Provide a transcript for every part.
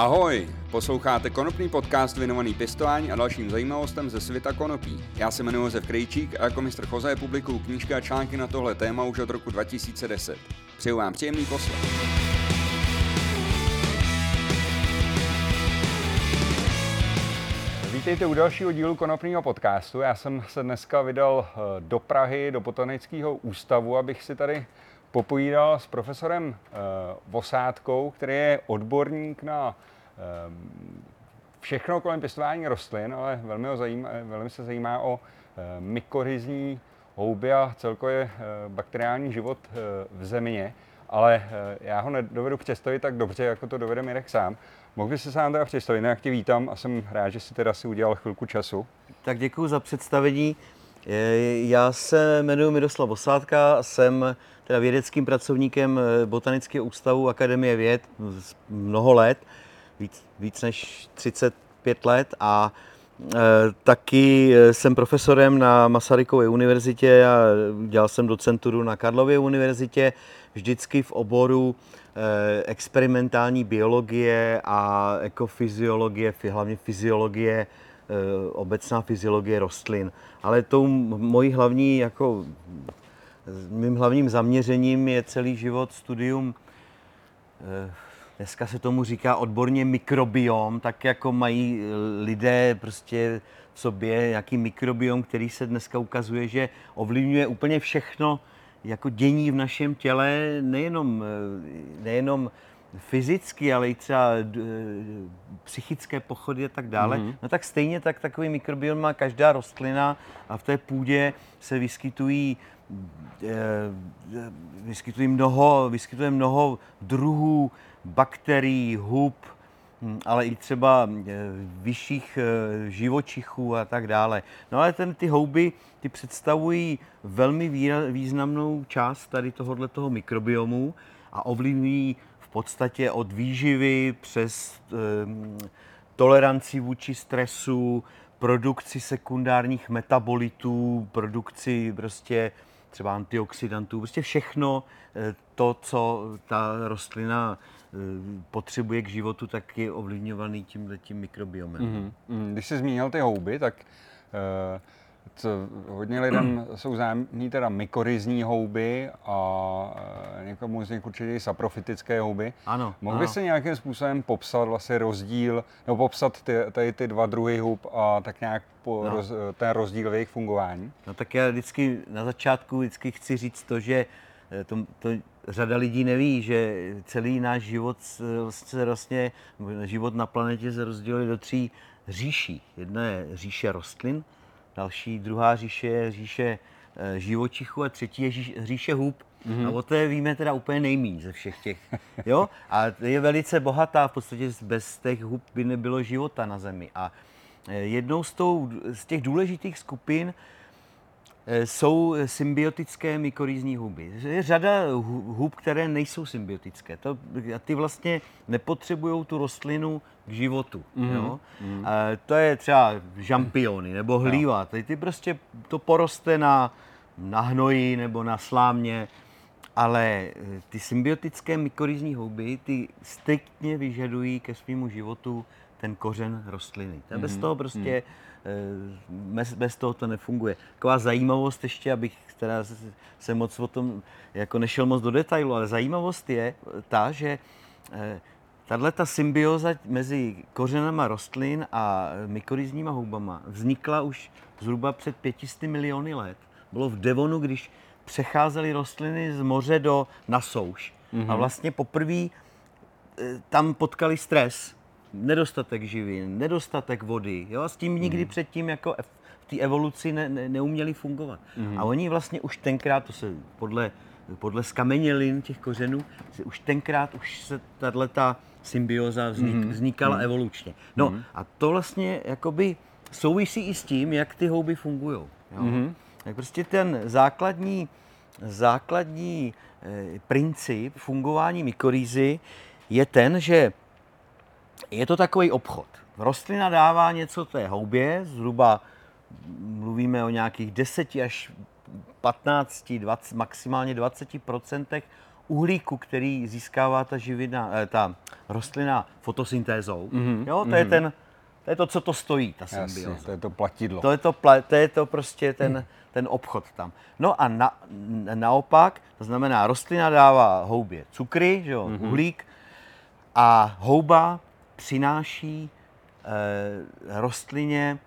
Ahoj, posloucháte konopný podcast věnovaný pěstování a dalším zajímavostem ze světa konopí. Já se jmenuji Josef Krejčík a jako mistr Choze publikuju knížky a články na tohle téma už od roku 2010. Přeju vám příjemný poslech. Vítejte u dalšího dílu Konopného podcastu. Já jsem se dneska vydal eh, do Prahy, do Botanického ústavu, abych si tady popovídal s profesorem uh, Vosádkou, který je odborník na všechno kolem pěstování rostlin, ale velmi, ho zajímá, velmi se zajímá o uh, mykorizní houby a celkově uh, bakteriální život uh, v země. Ale uh, já ho nedovedu představit tak dobře, jako to dovede Mirek sám. Mohl bys se sám teda představit, jak tě vítám a jsem rád, že si teda si udělal chvilku času. Tak děkuji za představení. Já se jmenuji Miroslav Osádka, jsem teda vědeckým pracovníkem eh, Botanického ústavu Akademie věd mnoho let, víc, víc než 35 let a e, taky eh, jsem profesorem na Masarykově univerzitě a dělal jsem docenturu na Karlově univerzitě, vždycky v oboru e, experimentální biologie a ekofyziologie, hlavně fyziologie obecná fyziologie rostlin. Ale tou mojí hlavní, jako mým hlavním zaměřením je celý život studium dneska se tomu říká odborně mikrobiom, tak jako mají lidé prostě v sobě nějaký mikrobiom, který se dneska ukazuje, že ovlivňuje úplně všechno jako dění v našem těle, nejenom, eh, nejenom fyzicky, ale i třeba e, psychické pochody a tak dále, mm-hmm. no tak stejně tak takový mikrobiom má každá rostlina a v té půdě se vyskytují vyskytují mnoho, vyskytuje mnoho druhů bakterií, hub, hm, ale i třeba e, vyšších živočichů a tak dále. No ale ten, ty houby, ty představují velmi významnou část tady tohohle toho mikrobiomu a ovlivňují podstatě od výživy přes um, toleranci vůči stresu, produkci sekundárních metabolitů, produkci prostě třeba antioxidantů, prostě všechno eh, to, co ta rostlina eh, potřebuje k životu, tak je ovlivňovaný tím, tím mikrobiomem. Mm-hmm. Když jsi zmínil ty houby, tak uh co hodně lidem jsou známí teda mykorizní houby a e, někomu z nich určitě i saprofitické houby. Ano. Mohl by se nějakým způsobem popsat vlastně rozdíl, nebo popsat ty, tady ty dva druhy hub a tak nějak po, no. roz, ten rozdíl v jejich fungování? No tak já vždycky na začátku vždycky chci říct to, že to, to řada lidí neví, že celý náš život se vlastně, život na planetě se rozděluje do tří říší. Jedna je říše rostlin, další, druhá říše je říše eh, živočichů a třetí je říše hub. Mm-hmm. A o té víme teda úplně nejméně ze všech těch. Jo? A je velice bohatá, v podstatě bez těch hub by nebylo života na Zemi. A eh, jednou z, tou, z těch důležitých skupin jsou symbiotické mykorýzní huby. Je řada hub, které nejsou symbiotické. To, ty vlastně nepotřebují tu rostlinu k životu. Mm. Jo? Mm. A to je třeba žampiony nebo hlíva. Ty, ty prostě to poroste na, na hnoji nebo na slámě, ale eh, ty symbiotické mykorýzní houby, ty striktně vyžadují ke svému životu ten kořen rostliny. Mm. Bez mhm. toho prostě mm Eh, bez, bez toho to nefunguje. Taková zajímavost ještě, abych teda se moc o tom jako nešel moc do detailu, ale zajímavost je ta, že eh, tahle ta symbioza mezi kořenama rostlin a mykorizníma houbama vznikla už zhruba před 500 miliony let. Bylo v Devonu, když přecházely rostliny z moře do na souš. Mm-hmm. A mhm. vlastně poprvé eh, tam potkali stres nedostatek živin, nedostatek vody. Jo? A s tím nikdy mm. předtím jako v té evoluci ne, ne, neuměli fungovat. Mm. A oni vlastně už tenkrát, to se podle, podle skamenělin těch kořenů, se už tenkrát už se tato symbioza vznik, mm. vznikala mm. evolučně. No mm. a to vlastně jakoby souvisí i s tím, jak ty houby fungují. Mm. Tak prostě ten základní, základní eh, princip fungování mykorýzy je ten, že je to takový obchod. Rostlina dává něco té houbě, zhruba mluvíme o nějakých 10 až 15, 20, maximálně 20 procentech uhlíku, který získává ta živina, eh, ta rostlina fotosyntézou. Mm-hmm. Jo, to je ten, to je to, co to stojí, ta symbioza. Jasně, to je to platidlo. To je to, pla, to, je to prostě ten, hmm. ten obchod tam. No a na, naopak, to znamená, rostlina dává houbě cukry, že jo, mm-hmm. uhlík, a houba přináší eh, rostlině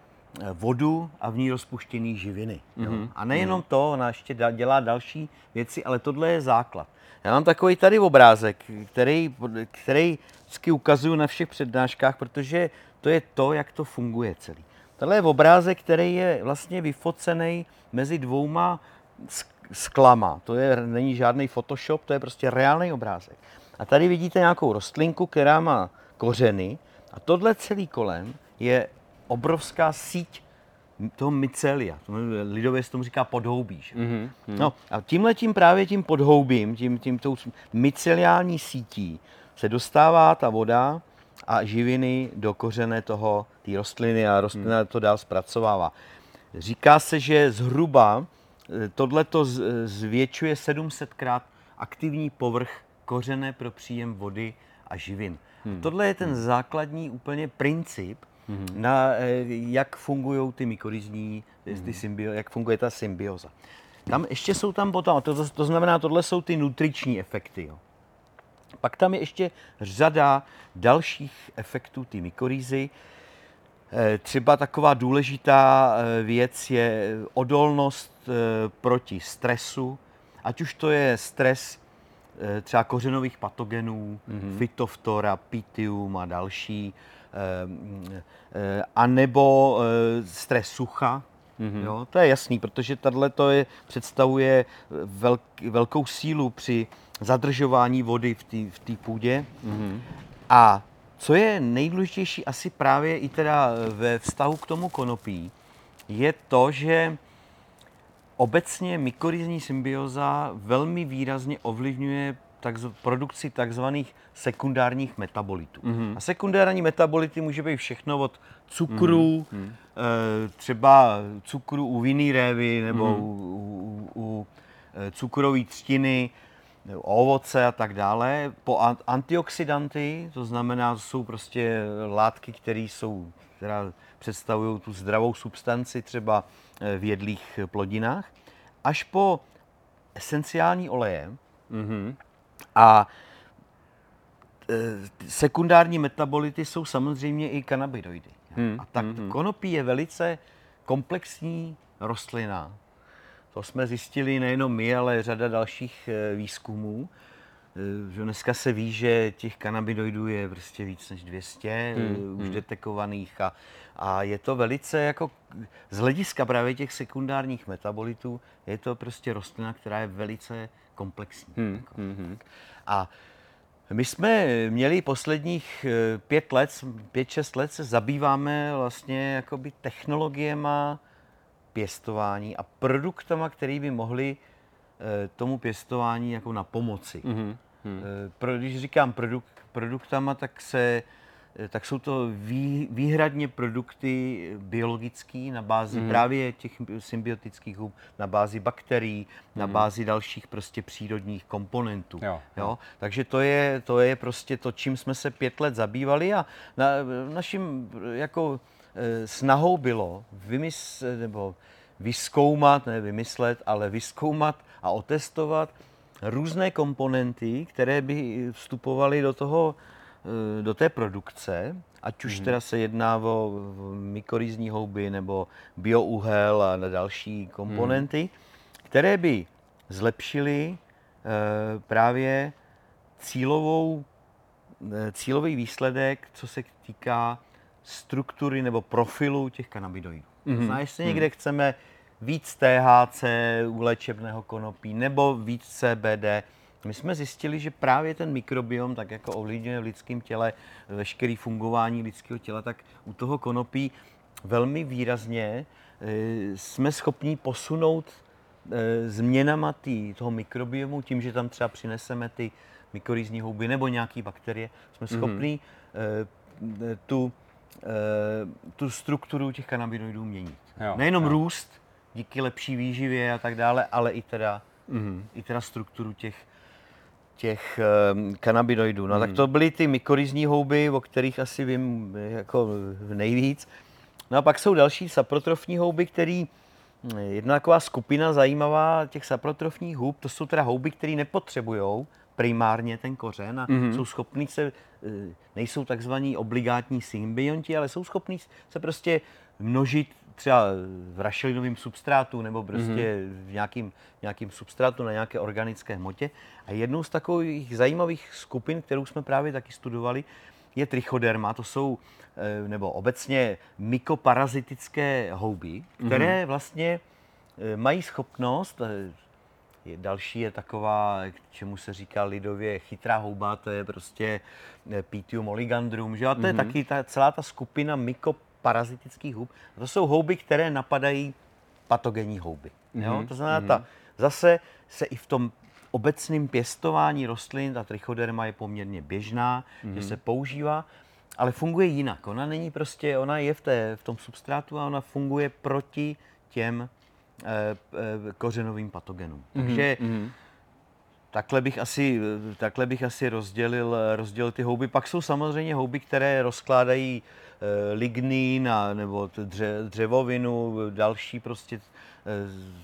eh, vodu a v ní rozpuštěné živiny. Mm-hmm. Jo. Mhm. A nejenom mm-hmm. to, ona ještě dělá další věci, ale tohle je základ. Já mám takový tady obrázek, který, který vždycky ukazuju na všech přednáškách, protože to je to, jak to funguje celý. Tohle je obrázek, který je vlastně vyfocený mezi dvouma sklama. To je, není žádný Photoshop, to je prostě reálný obrázek. A tady vidíte nějakou rostlinku, která má kořeny a tohle celý kolem je obrovská síť toho mycelia. Lidově se tomu říká podhoubí. Že? Mm-hmm. No a tímhle tím právě tím podhoubím, tím, tím tou myceliální sítí se dostává ta voda a živiny do kořene toho, té rostliny a rostlina hmm. to dál zpracovává. Říká se, že zhruba eh, tohle to zvětšuje 700krát aktivní povrch kořene pro příjem vody a živin. Hmm. Tohle je ten hmm. základní úplně princip, hmm. na eh, jak fungují ty mykorizní, hmm. ty symbio, jak funguje ta symbioza. Tam ještě jsou tam potom, to, to, to znamená, tohle jsou ty nutriční efekty. Jo. Pak tam je ještě řada dalších efektů té mykorýzy. Eh, třeba taková důležitá eh, věc je odolnost proti stresu, ať už to je stres třeba kořenových patogenů, mm-hmm. fytoftora, pitium a další, a nebo stres sucha, Mm-hmm. Jo, to je jasný, protože tahle to je, představuje velk, velkou sílu při zadržování vody v té v půdě. Mm-hmm. A co je nejdůležitější asi právě i teda ve vztahu k tomu konopí, je to, že obecně mykorizní symbioza velmi výrazně ovlivňuje takz, produkci takzvaných sekundárních metabolitů. Mm-hmm. A sekundární metabolity může být všechno od cukru, mm-hmm. třeba cukru u vinný révy nebo mm-hmm. u, u, u eh, cukrové třtiny, ovoce a tak dále, po antioxidanty, to znamená, jsou prostě látky, které jsou, která představují tu zdravou substanci třeba eh, v jedlých plodinách, až po esenciální oleje mm-hmm. a eh, sekundární metabolity jsou samozřejmě i kanabidoidy. Hmm. A tak hmm. konopí je velice komplexní rostlina, to jsme zjistili nejenom my, ale řada dalších eh, výzkumů. Eh, že dneska se ví, že těch kanabidoidů je prostě víc než 200 hmm, eh, už hmm. detekovaných a, a je to velice jako z hlediska právě těch sekundárních metabolitů je to prostě rostlina, která je velice komplexní. Hmm, jako. hmm, hmm. A my jsme měli posledních pět let, pět, šest let se zabýváme vlastně jakoby technologiema, pěstování a produktama, které by mohly eh, tomu pěstování jako na pomoci. Mm-hmm. Pro, když říkám produkt, produktama, tak se eh, tak jsou to vý, výhradně produkty biologické na bázi mm. právě těch symbiotických hub, na bázi bakterií, mm. na bázi dalších prostě přírodních komponentů. Jo, jo. Takže to je, to je prostě to, čím jsme se pět let zabývali a na, naším jako Eh, snahou bylo vymysl, nebo vyskoumat, ne vymyslet, ale vyskoumat a otestovat různé komponenty, které by vstupovaly do toho, eh, do té produkce, ať už mm-hmm. teda se jedná o mykorizní houby nebo biouhel a další komponenty, mm. které by zlepšily eh, právě cílovou, cílový výsledek, co se týká struktury nebo profilu těch kanabidoidů. Mm-hmm. Znáš se někde mm-hmm. chceme víc THC u léčebného konopí nebo víc CBD. My jsme zjistili, že právě ten mikrobiom, tak jako ovlivňuje v lidském těle veškeré fungování lidského těla, tak u toho konopí velmi výrazně e, jsme schopni posunout e, změnama tý, toho mikrobiomu, tím, že tam třeba přineseme ty mykorýzní houby nebo nějaké bakterie, jsme mhm. schopni mm-hmm. tu tu strukturu těch kanabinoidů měnit. Jo, Nejenom jo. růst díky lepší výživě a tak dále, ale i teda, mm-hmm. i teda strukturu těch těch um, kanabinoidů. No hmm. tak to byly ty mykorizní houby, o kterých asi vím jako nejvíc. No a pak jsou další saprotrofní houby, který jedna taková skupina zajímavá těch saprotrofních hub, to jsou teda houby, které nepotřebují primárně ten kořen a mm-hmm. jsou schopní se, eh, nejsou takzvaní obligátní symbionti, ale jsou schopní se prostě množit třeba v rašelinovém substrátu nebo prostě mm-hmm. v nějakým, nějakým substrátu na nějaké organické hmotě. A jednou z takových zajímavých skupin, kterou jsme právě taky studovali, je trichoderma. To jsou, eh, nebo obecně mykoparazitické houby, které mm-hmm. vlastně eh, mají schopnost, Další je taková, k čemu se říká lidově chytrá houba, to je prostě eh, Pitium oligandrum, že? A to mm-hmm. je mhm. taky ta, celá ta skupina mykoparazitických hub. A to jsou houby, které napadají patogenní houby. Mm-hmm. Jo? Mhm. To znamená, mm-hmm. ta, zase se i v tom obecném pěstování rostlin, ta trichoderma je poměrně běžná, mm-hmm. že mhm. se používá, ale funguje jinak. Ona není prostě, ona je v, té, v tom substrátu a ona funguje proti těm Eh, eh, kořenovým patogenům. Mm-hmm. Takže mm-hmm. Takhle bych asi, takhle bych asi rozdělil, rozdělil ty houby. Pak jsou samozřejmě houby, které rozkládají e, lignín a, nebo dře, dřevovinu, další prostě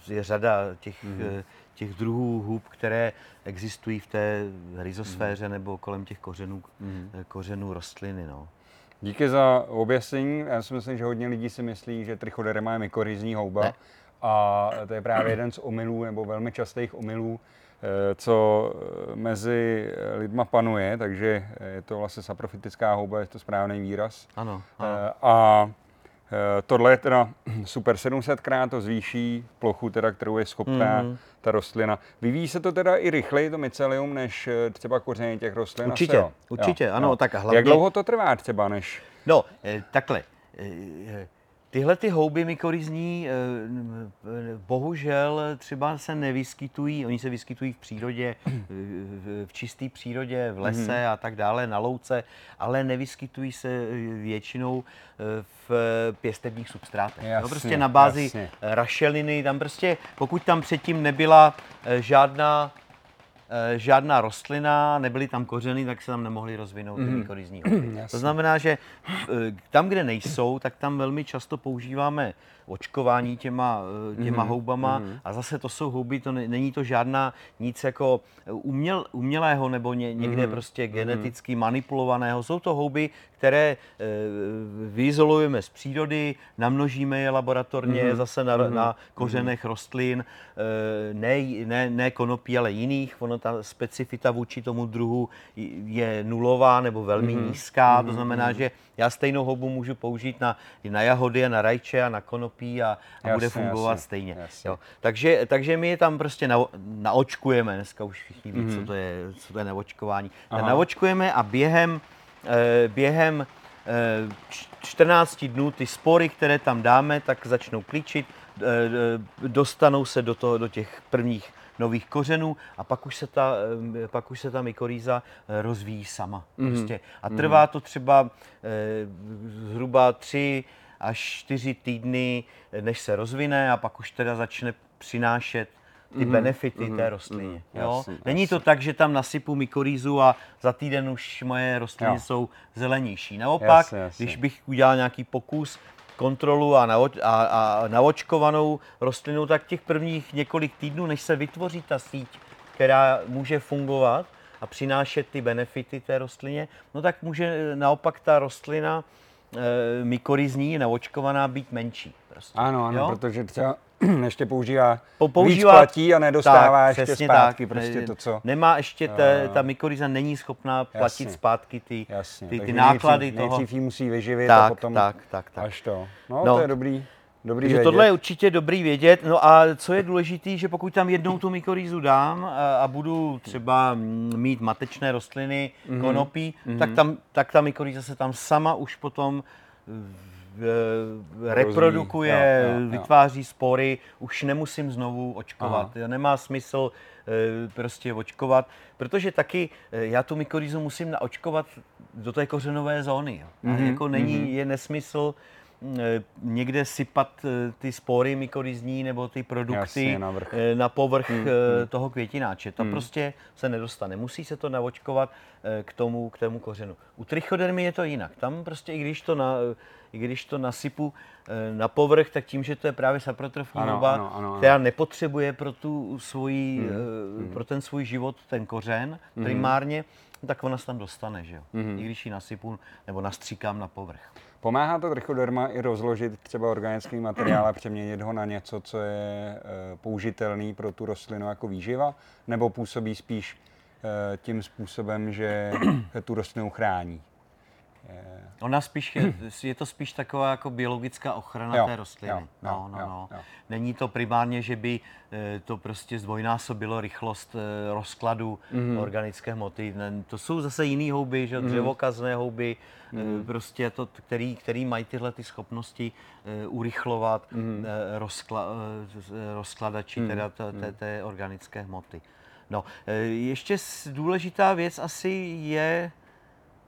e, je řada těch, mm-hmm. těch druhů hub, které existují v té rizosféře mm-hmm. nebo kolem těch kořenů, mm-hmm. kořenů rostliny. No. Díky za objasnění. Já si myslím, že hodně lidí si myslí, že trichoderma je mykorizní houba. Ne. A to je právě jeden z omylů, nebo velmi častých omylů, eh, co eh, mezi lidma panuje, takže je to vlastně saprofitická houba, je to správný výraz. Ano. ano. Eh, a tohle je teda super 700 krát to zvýší plochu, teda, kterou je schopná mm. ta rostlina. Vyvíjí se to teda i rychleji, to mycelium, než třeba kořeny těch rostlin? Určitě, jo. určitě, jo. ano. Jo. Tak hlavně... Jak dlouho to trvá třeba, než... No, takhle Tyhle ty houby mykorizní eh, bohužel třeba se nevyskytují, oni se vyskytují v přírodě, v čisté přírodě, v lese mm-hmm. a tak dále, na louce, ale nevyskytují se většinou eh, v pěstebních substrátech. Jasně, no prostě na bázi jasně. rašeliny, tam prostě, pokud tam předtím nebyla eh, žádná Eh, žádná rostlina, nebyly tam kořeny, tak se tam nemohly rozvinout ty mm. To znamená, že eh, tam, kde nejsou, tak tam velmi často používáme očkování těma, eh, těma mm-hmm. houbama mm-hmm. a zase to jsou houby, to ne, není to žádná nic jako uměl, umělého nebo ně, někde mm-hmm. prostě mhm. geneticky mm-hmm. manipulovaného. Jsou to houby, které e, vyizolujeme z přírody, namnožíme je laboratorně mm-hmm. zase na, mm-hmm. na kořenech mm-hmm. rostlin, e, ne, ne, ne konopí, ale jiných. Ono ta specifita vůči tomu druhu je nulová nebo velmi mm-hmm. nízká. To znamená, mhm. že já stejnou houbu můžu použít na, na jahody, na rajče a na konopí a, a jasně, bude fungovat jasně, stejně. Jasně. Jo. Takže, takže my je tam prostě na, naočkujeme, dneska už všichni ví, mm-hmm. co, mhm. to je, co to je naočkování. Naočkujeme a během, eh, během 14 eh, dnů ty spory, které tam dáme, tak začnou klíčit, eh, dostanou se do, toho, do těch prvních nových kořenů a pak už se ta, pak už se ta mykorýza rozvíjí sama. Mm-hmm. Prostě. A trvá to třeba zhruba tři až čtyři týdny, než se rozvine a pak už teda začne přinášet ty mm-hmm. benefity mm-hmm. té rostlině. Mm-hmm. Jo? Jasný, Není jasný. to tak, že tam nasypu mykorýzu a za týden už moje rostliny jo. jsou zelenější. Naopak, jasný, jasný. když bych udělal nějaký pokus, kontrolu a, nao, a, a naočkovanou rostlinu, tak těch prvních několik týdnů, než se vytvoří ta síť, která může fungovat a přinášet ty benefity té rostlině, no tak může naopak ta rostlina e, mykorizní, naočkovaná, být menší. Prostě. Ano, ano, jo? protože třeba ještě používá, po, používá víc platí a nedostává tak, ještě zpátky tak, prostě to, co... Nemá ještě, te, ta mykoriza není schopná platit jasně, zpátky ty, jasně, ty, ty náklady nejdřív, toho. Nejdřív musí vyživit tak, a potom tak, tak, tak. až to. No, no, to je dobrý. Dobrý Takže tohle je určitě dobrý vědět. No a co je důležité, že pokud tam jednou tu mykorýzu dám a, a budu třeba mít matečné rostliny, mm-hmm. konopí, mm-hmm. tak, tam, tak ta mykorýza se tam sama už potom reprodukuje, jo, jo, jo. vytváří spory, už nemusím znovu očkovat. Aha. Nemá smysl e, prostě očkovat, protože taky e, já tu mykorýzu musím naočkovat do té kořenové zóny. Mm-hmm, jako není, mm-hmm. je nesmysl eh, někde sypat eh, ty spory mykorizní nebo ty produkty Jasně, na vrch. eh, na povrch hmm, toho květináče. To hmm. prostě se nedostane. Musí se to navočkovat eh, k tomu, k tomu kořenu. U trichodermy je to jinak. Tam prostě, i když to, na, i když to nasypu eh, na povrch, tak tím, že to je právě saprotrofní ano. která nepotřebuje pro, tu svoji, hmm. pro ten svůj život ten kořen primárně, tak ona se tam dostane, že jo? I když ji nasypu nebo nastříkám na povrch. Pomáhá to trichoderma i rozložit třeba organický materiál a přeměnit ho na něco, co je e, použitelný pro tu rostlinu jako výživa, nebo působí spíš e, tím způsobem, že tu rostlinu chrání? Ona spíš je, je to spíš taková jako biologická ochrana Jo, té rostliny. jo, no, jo, no, jo, no. jo. Není to primárně, že by eh, to prostě zdvojnásobilo rychlost eh, rozkladu Mhm. organické hmoty. To jsou zase jiné houby, že? dřevokazné houby, eh, prostě to, který, který mají tyhle ty schopnosti eh, urychlovat eh, rozkla, eh, eh, rozkladači teda té, Mhm. té, té organické hmoty. No, eh, ještě důležitá věc asi je,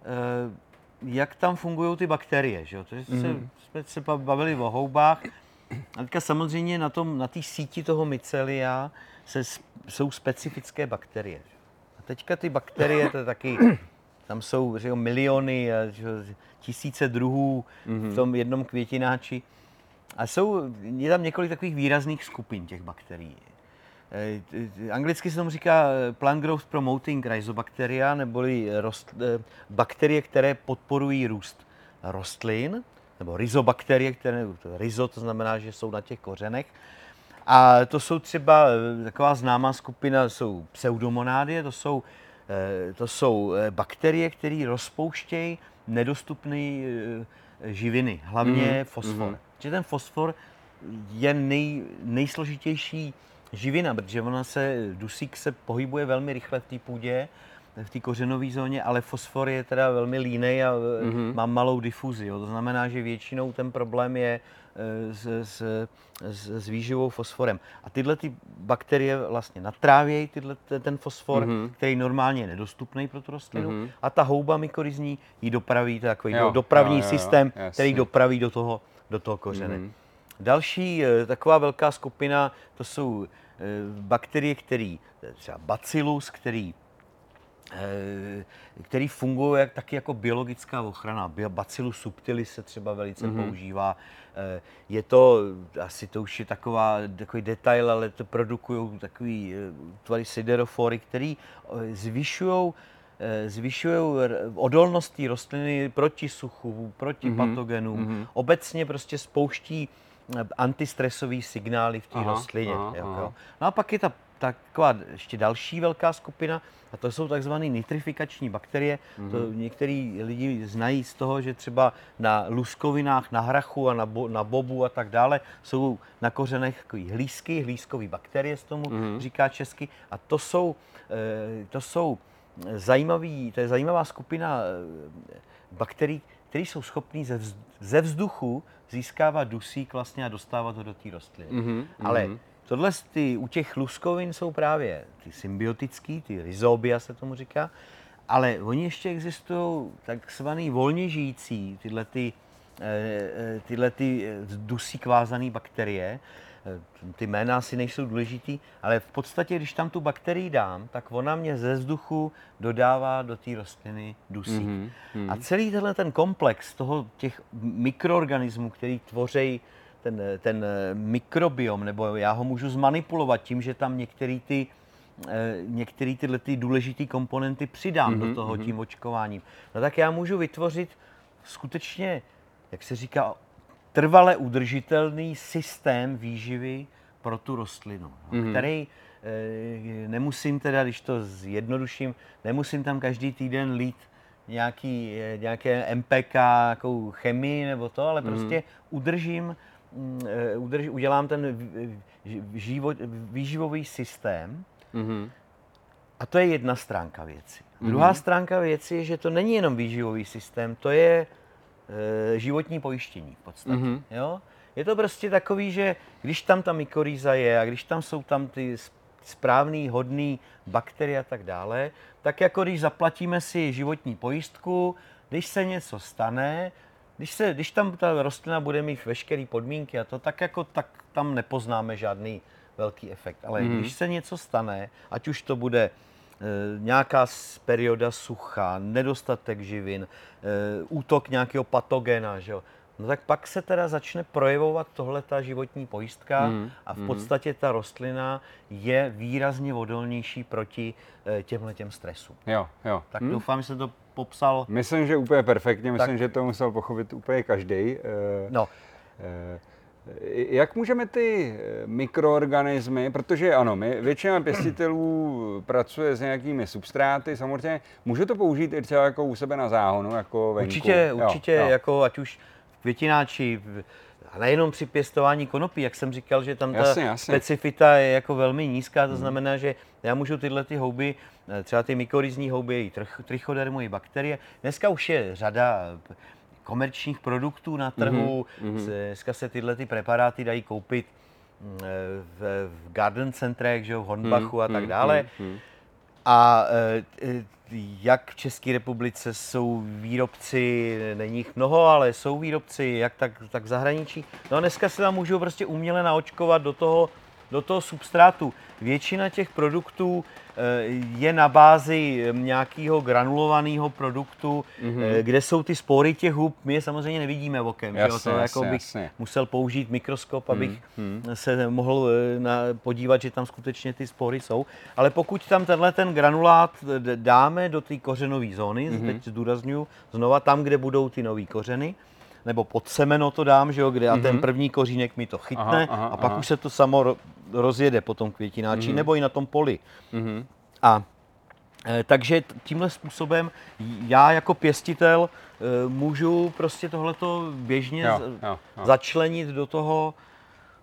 eh, jak tam fungují ty bakterie. Že? jo? To, se, jsme se bavili o houbách. A teďka samozřejmě na tom, na té síti toho mycelia se, jsou specifické bakterie. že? A teďka ty bakterie, to je taky, tam jsou že jo, miliony, a, že jo, tisíce druhů v tom jednom květináči. A jsou, je tam několik takových výrazných skupin těch bakterií. Eh, Anglicky se tomu říká eh, plant growth promoting rhizobacteria, neboli rost, eh, bakterie, které podporují růst rostlin, nebo rhizobakterie, které, to rhizo, to znamená, že jsou na těch kořenech. A to jsou třeba taková známá skupina, jsou pseudomonády, to jsou, to jsou bakterie, které rozpouštějí nedostupné živiny, hlavně mm. fosfor. Že ten fosfor je nej, nejsložitější živina, protože ona se, dusík se pohybuje velmi rychle v té půdě, v té kořenové zóně, ale fosfor je teda velmi línej a mm-hmm. má malou difuzi. Jo. To znamená, že většinou ten problém je eh, s, s, s, s výživou fosforem. A tyhle ty bakterie vlastně natrávějí tyhle, ten fosfor, mm-hmm. který normálně je nedostupný pro tu rostlinu. Mm-hmm. A ta houba mykorizní ji dopraví, to je takový Jo, dopravní jo, jo, jo, systém, jasně. který dopraví do toho, do toho kořene. Mm-hmm. Další eh, taková velká skupina, to jsou eh, bakterie, který, třeba bacillus, který eh, který funguje taky jako biologická ochrana. Bacillus subtilis se třeba velice mm-hmm. používá. Je to, asi to už je taková, takový detail, ale to produkují takový tvary siderofory, který zvyšují zvyšují odolnost té rostliny proti suchu, proti mm-hmm. patogenům. Mm-hmm. Obecně prostě spouští antistresový signály v té rostlině. aha, jo, aha. No a pak je ta taková ještě další velká skupina, a to jsou takzvané nitrifikační bakterie. Mm-hmm. To některý lidi znají z toho, že třeba na luskovinách, na hrachu a na, bo, na bobu a tak dále jsou na kořenech takový hlízky, hlízkový bakterie se tomu mm-hmm. říká česky. A to jsou, eh, to jsou zajímavý, to je zajímavá skupina eh, bakterií, které jsou schopné ze, vz, ze vzduchu získávat dusík vlastně a dostávat ho do té rostliny. Mm-hmm. Ale tohle ty, u těch luskovin jsou právě ty symbiotický, ty rhizobia se tomu říká, ale oni ještě existují takzvaný volně žijící, tyhle ty, eh, eh, tyhle ty eh, dusík vázané bakterie, ty jména asi nejsou důležitý, ale v podstatě, když tam tu bakterii dám, tak ona mě ze vzduchu dodává do té rostliny dusík. Mm-hmm. A celý tenhle ten komplex toho těch mikroorganismů, který tvoří ten, ten eh, mikrobiom, nebo já ho můžu zmanipulovat tím, že tam některé ty eh, některé tyhle ty důležité komponenty přidám mm-hmm, do toho tím očkováním. No tak já můžu vytvořit skutečně, jak se říká, trvale udržitelný systém výživy pro tu rostlinu, mm-hmm. který e, nemusím teda, když to zjednoduším, nemusím tam každý týden lít nějaký, e, nějaké MPK, nějakou chemii nebo to, ale mm-hmm. prostě udržím, e, udrž, udělám ten život, výživový systém mm-hmm. a to je jedna stránka věci. Mm-hmm. Druhá stránka věci je, že to není jenom výživový systém, to je životní pojištění v podstatě. Mm-hmm. Jo? Je to prostě takový, že když tam ta mykorýza je a když tam jsou tam ty správný, hodný bakterie a tak dále, tak jako když zaplatíme si životní pojistku, když se něco stane, když, se, když tam ta rostlina bude mít veškeré podmínky a to, tak jako tak tam nepoznáme žádný velký efekt. Ale mm. když se něco stane, ať už to bude nějaká perioda sucha, nedostatek živin, e, útok nějakého patogena, že jo, no tak pak se teda začne projevovat tohle ta životní pojistka mm. a v podstatě ta rostlina je výrazně odolnější proti e, těmhle těm stresům. Jo, jo. Tak mm. doufám, že jsem to popsal. Myslím, že úplně perfektně, myslím, tak... že to musel pochopit úplně každý. No. Jak můžeme ty mikroorganismy, protože ano, my, většina pěstitelů pracuje s nějakými substráty, samozřejmě může to použít i třeba jako u sebe na záhonu, jako venku. Určitě, jo, určitě, jo. jako ať už květináči, a nejenom při pěstování konopí, jak jsem říkal, že tam ta jasně, jasně. specifita je jako velmi nízká, to hmm. znamená, že já můžu tyhle ty houby, eh, třeba ty mykorizní houby, i trichodermu, i bakterie, dneska už je řada komerčních produktů na trhu, mm-hmm. dneska se tyhle ty preparáty dají koupit mm, eh, v, v garden centrech, že v Hornbachu mm, a tak dále. Mm, mm. A e, jak v České republice jsou výrobci, není jich mnoho, ale jsou výrobci, jak tak, tak v zahraničí. No a dneska se tam můžou prostě uměle naočkovat do toho, do toho substrátu. Většina těch produktů Eh, je na bázi nějakého granulovaného produktu, mm-hmm. kde jsou ty spory těch hub, my je samozřejmě nevidíme okem. Jasně, že? To jasně, jako bych jasně. musel použít mikroskop, abych mm-hmm. se mohl eh, na, podívat, že tam skutečně ty spory jsou. Ale pokud tam tenhle ten granulát dáme do té kořenové zóny, mm-hmm. teď zdůraznuju znova tam, kde budou ty nové kořeny, nebo pod semeno to dám, že jo, kde mm-hmm. a ten mhm. první kořínek mi to chytne aha, aha, a pak aha. už se to samo rozjede po tom květináči mm-hmm. nebo i na tom poli. Mm-hmm. A e, takže tímhle způsobem já jako pěstitel e, můžu prostě tohleto běžně jo, jo, jo. začlenit do toho,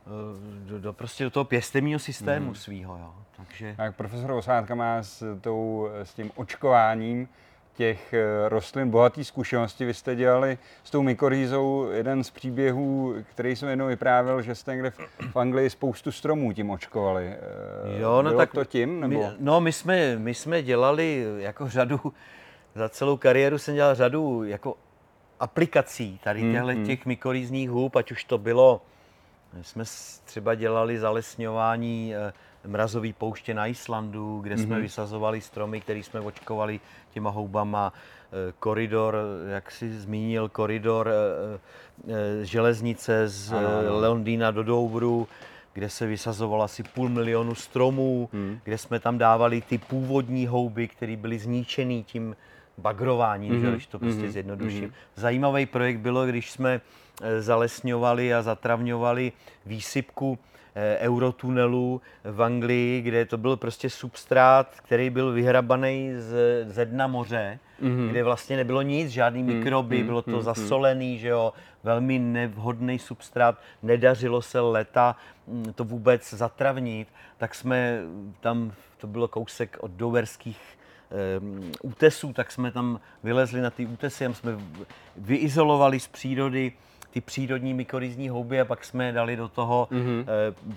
e, do, do, prostě do toho pěstebního systému mm. svýho. Jo. Takže... Tak profesor Osádka má s, tou, s tím očkováním těch eh, rostlin bohatý zkušenosti. Vy jste dělali s tou mykorhýzou jeden z příběhů, který jsem jednou vyprávěl, že jste někde v Anglii spoustu stromů tím očkovali. Eh, jo, no Bylo tak to tím? Nebo? My, no, my jsme, my jsme dělali jako řadu, za celou kariéru jsem dělal řadu jako aplikací tady hmm, těchto hmm, těch mykorhýzních hub, ať už to bylo, jsme třeba dělali zalesňování eh, mrazový pouště na Islandu, kde mm-hmm. jsme mhm. vysazovali stromy, které jsme očkovali těma houbama. Eh, koridor, jak si zmínil, koridor eh, eh, železnice z ano. Londýna do Douvru, kde se vysazovalo asi půl milionu stromů, hmm. kde jsme tam dávali ty původní houby, které byly zničený tím bagrováním, mm-hmm. že, když to prostě mm-hmm. zjednoduším. Mm-hmm. Zajímavý projekt bylo, když jsme zalesňovali a zatravňovali výsypku Eh, eurotunelu v Anglii, kde to byl prostě substrát, který byl vyhrabaný z, ze dna moře, mm-hmm. kde vlastně nebylo nic, žádný mm-hmm. mikroby, bylo to mm-hmm. zasolený, že jo, velmi nevhodný substrát, nedařilo se leta mm, to vůbec zatravnit, tak jsme tam, to bylo kousek od doverských um, útesů, tak jsme tam vylezli na ty útesy jsme vyizolovali z přírody ty přírodní mykorizní houby a pak jsme je dali do toho, mm-hmm.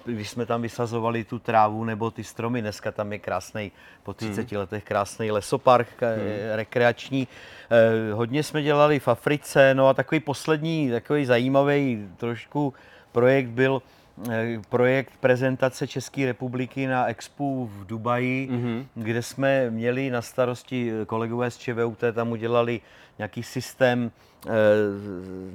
když jsme tam vysazovali tu trávu nebo ty stromy. Dneska tam je krásný, po 30 mm. letech krásný lesopark mm. rekreační. Eh, hodně jsme dělali v Africe, no a takový poslední, takový zajímavý trošku projekt byl, projekt prezentace České republiky na Expo v Dubaji, mm-hmm. kde jsme měli na starosti kolegové z ČVUT, tam udělali nějaký systém eh,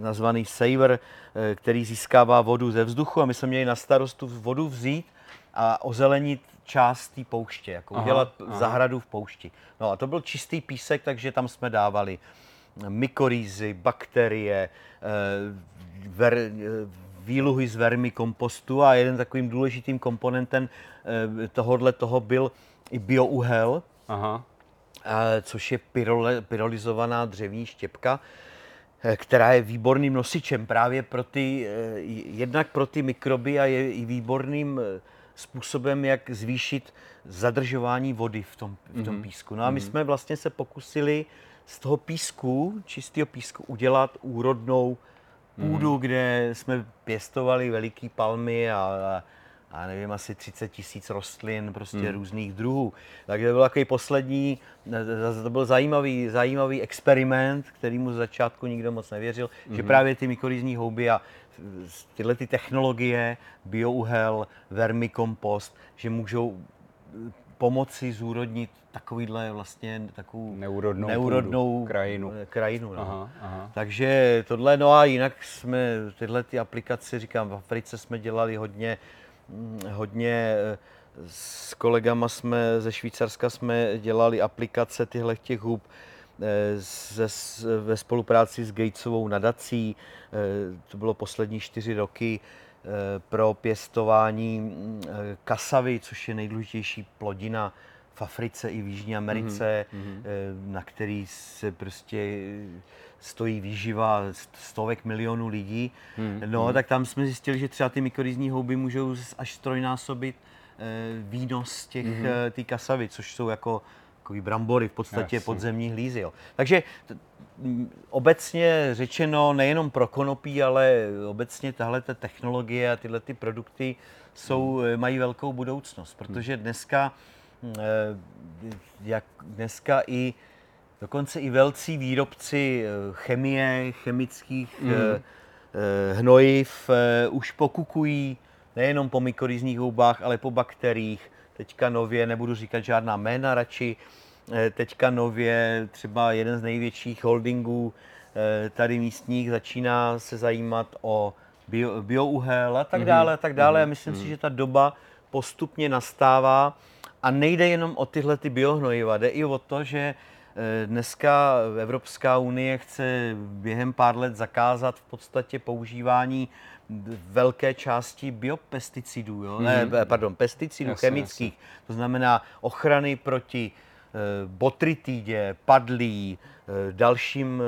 nazvaný Saver, eh, který získává vodu ze vzduchu a my jsme měli na starostu vodu vzít a ozelenit část té pouště, jako aha, udělat aha. zahradu v poušti. No a to byl čistý písek, takže tam jsme dávali mykorýzy, bakterie, eh, ver, výluhy z vermi kompostu a jeden takovým důležitým komponentem tohohle toho byl i biouhel. Aha což je pyrole, pyrolizovaná dřevní štěpka, eh, která je výborným nosičem právě pro ty, eh, jednak pro ty mikroby a je i výborným eh, způsobem, jak zvýšit zadržování vody v tom, v tom mm-hmm. písku. No a my mm-hmm. jsme vlastně se pokusili z toho písku, čistého písku, udělat úrodnou půdu, mm-hmm. kde jsme pěstovali veliký palmy a, a a nevím, asi 30 tisíc rostlin prostě hmm. různých druhů. Takže to byl takový poslední, to byl zajímavý, zajímavý experiment, kterýmu z začátku nikdo moc nevěřil, hmm. že právě ty mykorýzní houby a tyhle ty technologie, biouhel, vermikompost, že můžou pomoci zúrodnit takovýhle vlastně takovou neurodnou, neurodnou půdu, krajinu. krajinu no. aha, aha. Takže tohle, no a jinak jsme tyhle ty aplikace, říkám, v Africe jsme dělali hodně, mm, hodně eh, s kolegama jsme ze Švýcarska jsme dělali aplikace těchto těch hub ze, eh, ve spolupráci s Gatesovou nadací. Eh, to bylo poslední čtyři roky pro pěstování mm, kasavy, což je nejdůležitější plodina v Africe i v Jižní Americe, mm-hmm. na který se prostě stojí výživa stovek milionů lidí. Mm-hmm. No, tak tam jsme zjistili, že třeba ty mykorýzní houby můžou až strojnásobit eh, výnos těch mm-hmm. té kasavy, což jsou jako takový brambory, v podstatě Jasně. podzemní hlízy. Jo. Takže obecně řečeno, nejenom pro konopí, ale obecně tahle technologie a tyhle ty produkty jsou, mm. mají velkou budoucnost, protože dneska Eh, jak dneska i dokonce i velcí výrobci eh, chemie, chemických mm. hnojiv už pokukují nejenom po mykorýzních houbách, ale po bakteriích. Teďka nově, nebudu říkat žádná jména radši, teďka nově třeba jeden z největších holdingů tady místních začíná se zajímat o bio, biouhel a tak mhm. dále a tak dále. A myslím mm. si, mhm. že ta doba postupně nastává a nejde jenom o tyhle ty biohnojiva, jde i o to, že eh, dneska Evropská unie chce během pár let zakázat v podstatě používání velké části biopesticidů, jo? Mm. Ne, mhm. pardon, pesticidů jasně, chemických, jasně. to znamená ochrany proti eh, botrytidě, padlí, eh, dalším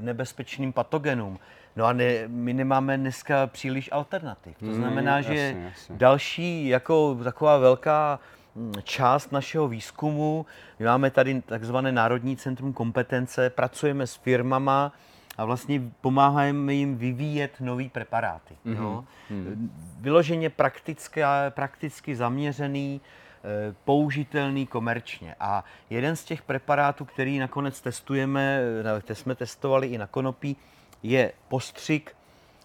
nebezpečným patogenům. No a ne, my nemáme dneska příliš alternativ. To mhm, znamená, mm, že jasně, jasně. další jako taková velká Mm, část našeho výzkumu. My máme tady takzvané Národní centrum kompetence, pracujeme s firmama a vlastně pomáháme jim vyvíjet nové preparáty. Mm-hmm. Jo? Mm-hmm. Vyloženě prakticky, prakticky zaměřený, eh, použitelný komerčně. A jeden z těch preparátů, který nakonec testujeme, které jsme testovali i na konopí, je postřik,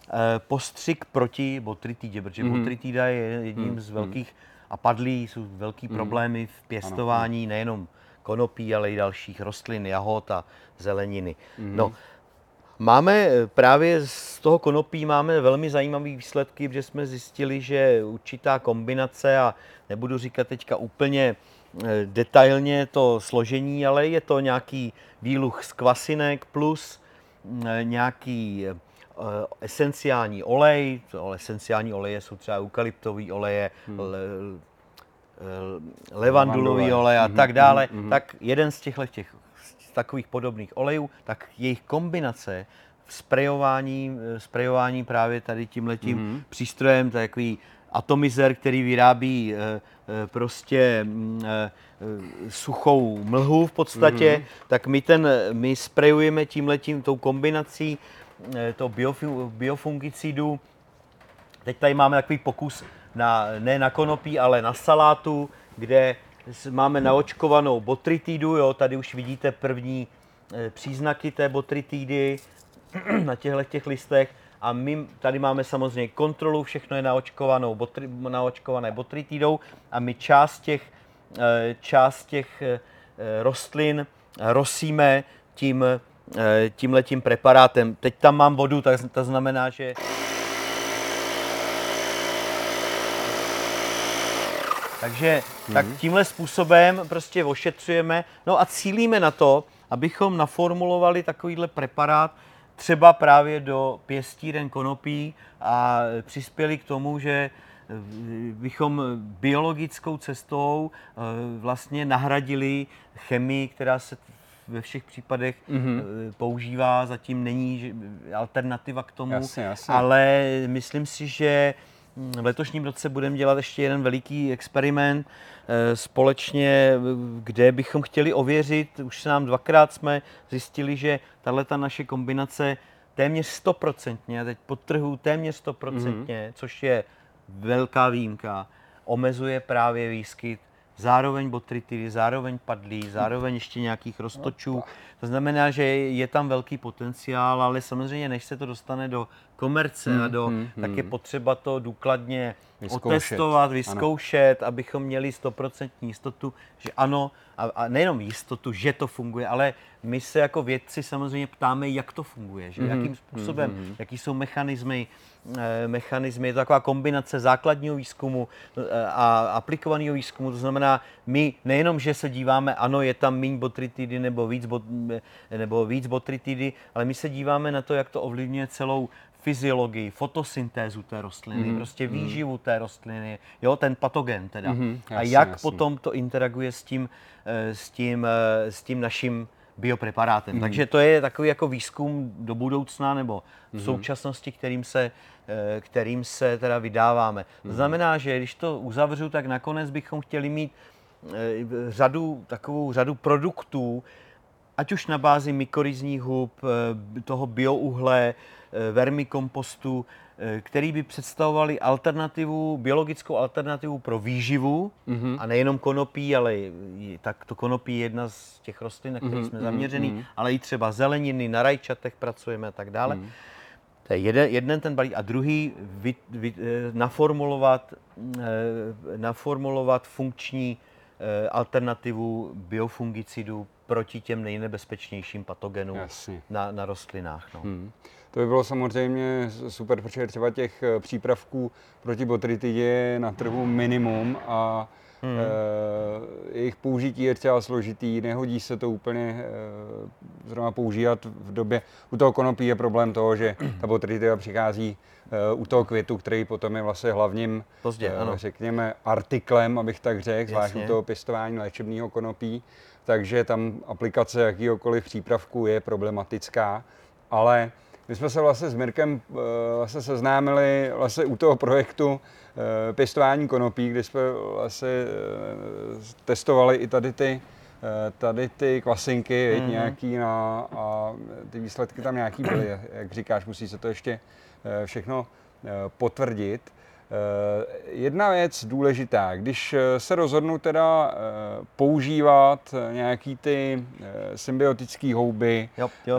eh, postřik proti botrytidě, protože mm-hmm. botrytida je jedním mm-hmm. z velkých a padlí jsou velký mm. problémy v pěstování ano. nejenom konopí, ale i dalších rostlin, jahod a zeleniny. Mm. No, Máme právě z toho konopí máme velmi zajímavé výsledky, protože jsme zjistili, že určitá kombinace, a nebudu říkat teďka úplně eh, detailně to složení, ale je to nějaký výluch z kvasinek plus eh, nějaký Eh, esenciální olej, esenciální oleje jsou třeba eukalyptový oleje, hmm. le, levandulový olej a hmm, tak dále, hmm, hmm. tak jeden z těchto těch takových podobných olejů, tak jejich kombinace sprejování, eh, sprejování právě tady tímhletím hmm. přístrojem, takový atomizer, který vyrábí prostě mm, suchou mlhu v podstatě, hmm. tak my ten, my sprejujeme tímhletím, tou kombinací Eh, to biofungicidu. Teď tady máme takový pokus na, ne na konopí, ale na salátu, kde máme naočkovanou botritidu, jo, tady už vidíte první eh, příznaky té botritidy na těchto těch listech a my tady máme samozřejmě kontrolu, všechno je naočkovanou, botri, naočkované botritidou a my část těch, eh, část těch rostlin rosíme tím tímhletím preparátem. Teď tam mám vodu, tak to znamená, že Takže mm-hmm. tak tímhle způsobem prostě ošetřujeme, no a cílíme na to, abychom naformulovali takovýhle preparát třeba právě do pěstíren konopí a přispěli k tomu, že bychom biologickou cestou eh, vlastně nahradili chemii, která se ve všech případech mm-hmm. používá, zatím není alternativa k tomu, jasně, jasně. ale myslím si, že v letošním roce budeme dělat ještě jeden veliký experiment eh, společně, kde bychom chtěli ověřit, už se nám dvakrát jsme zjistili, že tahle ta naše kombinace téměř stoprocentně, a teď podtrhu téměř stoprocentně, mm-hmm. což je velká výjimka, omezuje právě výskyt zároveň botritidy, zároveň padlí, zároveň ještě nějakých roztočů. To znamená, že je tam velký potenciál, ale samozřejmě než se to dostane do komerce hmm, a do, hmm, tak je potřeba to důkladně vyzkoušet. otestovat, vyzkoušet, ano. abychom měli stoprocentní jistotu, že ano, a, a nejenom jistotu, že to funguje, ale my se jako vědci samozřejmě ptáme, jak to funguje, že? Mm-hmm. jakým způsobem, mm-hmm. jaký jsou mechanismy, e, mechanismy, je to taková kombinace základního výzkumu e, a aplikovaného výzkumu, to znamená, my nejenom, že se díváme, ano, je tam méně botritidy nebo víc, bot, nebo víc botritidy, ale my se díváme na to, jak to ovlivňuje celou fyziologii, fotosyntézu té rostliny, mm-hmm. prostě mhm. výživu té rostliny, jo, ten patogen teda. Mm-hmm, jasný, a jak jasný. potom to interaguje s tím, eh, s tím, eh, s tím naším biopreparátem. Mm-hmm. Takže to je takový jako výzkum do budoucna nebo v mm-hmm. současnosti, kterým se, eh, kterým se teda vydáváme. Mm-hmm. To mhm. znamená, že když to uzavřu, tak nakonec bychom chtěli mít řadu, takovou řadu produktů, ať už na bázi mykorizních hub, toho biouhle, Eh, vermikompostu, eh, který by představovali alternativu, biologickou alternativu pro výživu mm-hmm. a nejenom konopí, ale tak to konopí je jedna z těch rostlin, na které mm-hmm. jsme zaměřený, mm-hmm. ale i třeba zeleniny, na rajčatech pracujeme a tak dále. Mm-hmm. To je jeden, jeden ten balík a druhý vy, vy, eh, naformulovat, naformulovat funkční alternativu biofungicidů proti těm nejnebezpečnějším patogenům na, na rostlinách. No. Hmm. To by bylo samozřejmě super, protože třeba těch eh, přípravků proti botrytidě je na trhu minimum a Hmm. E, jejich použití je třeba složitý, nehodí se to úplně e, zrovna používat v době. U toho konopí je problém toho, že ta botrytida přichází e, u toho květu, který potom je vlastně hlavním, Pozdě, ano. řekněme, artiklem, abych tak řekl, zvlášť u toho pěstování léčebného konopí. Takže tam aplikace jakýkoliv přípravku je problematická, ale my jsme se vlastně s Mirkem uh, vlastně seznámili vlastně u toho projektu uh, pěstování konopí, kdy jsme vlastně uh, testovali i tady ty, tady ty kvasinky, mm-hmm. nějaký na, a ty výsledky tam nějaký byly. Jak říkáš, musí se to ještě všechno potvrdit. Jedna věc důležitá, když se rozhodnu teda používat nějaký ty symbiotické houby, jo, jo.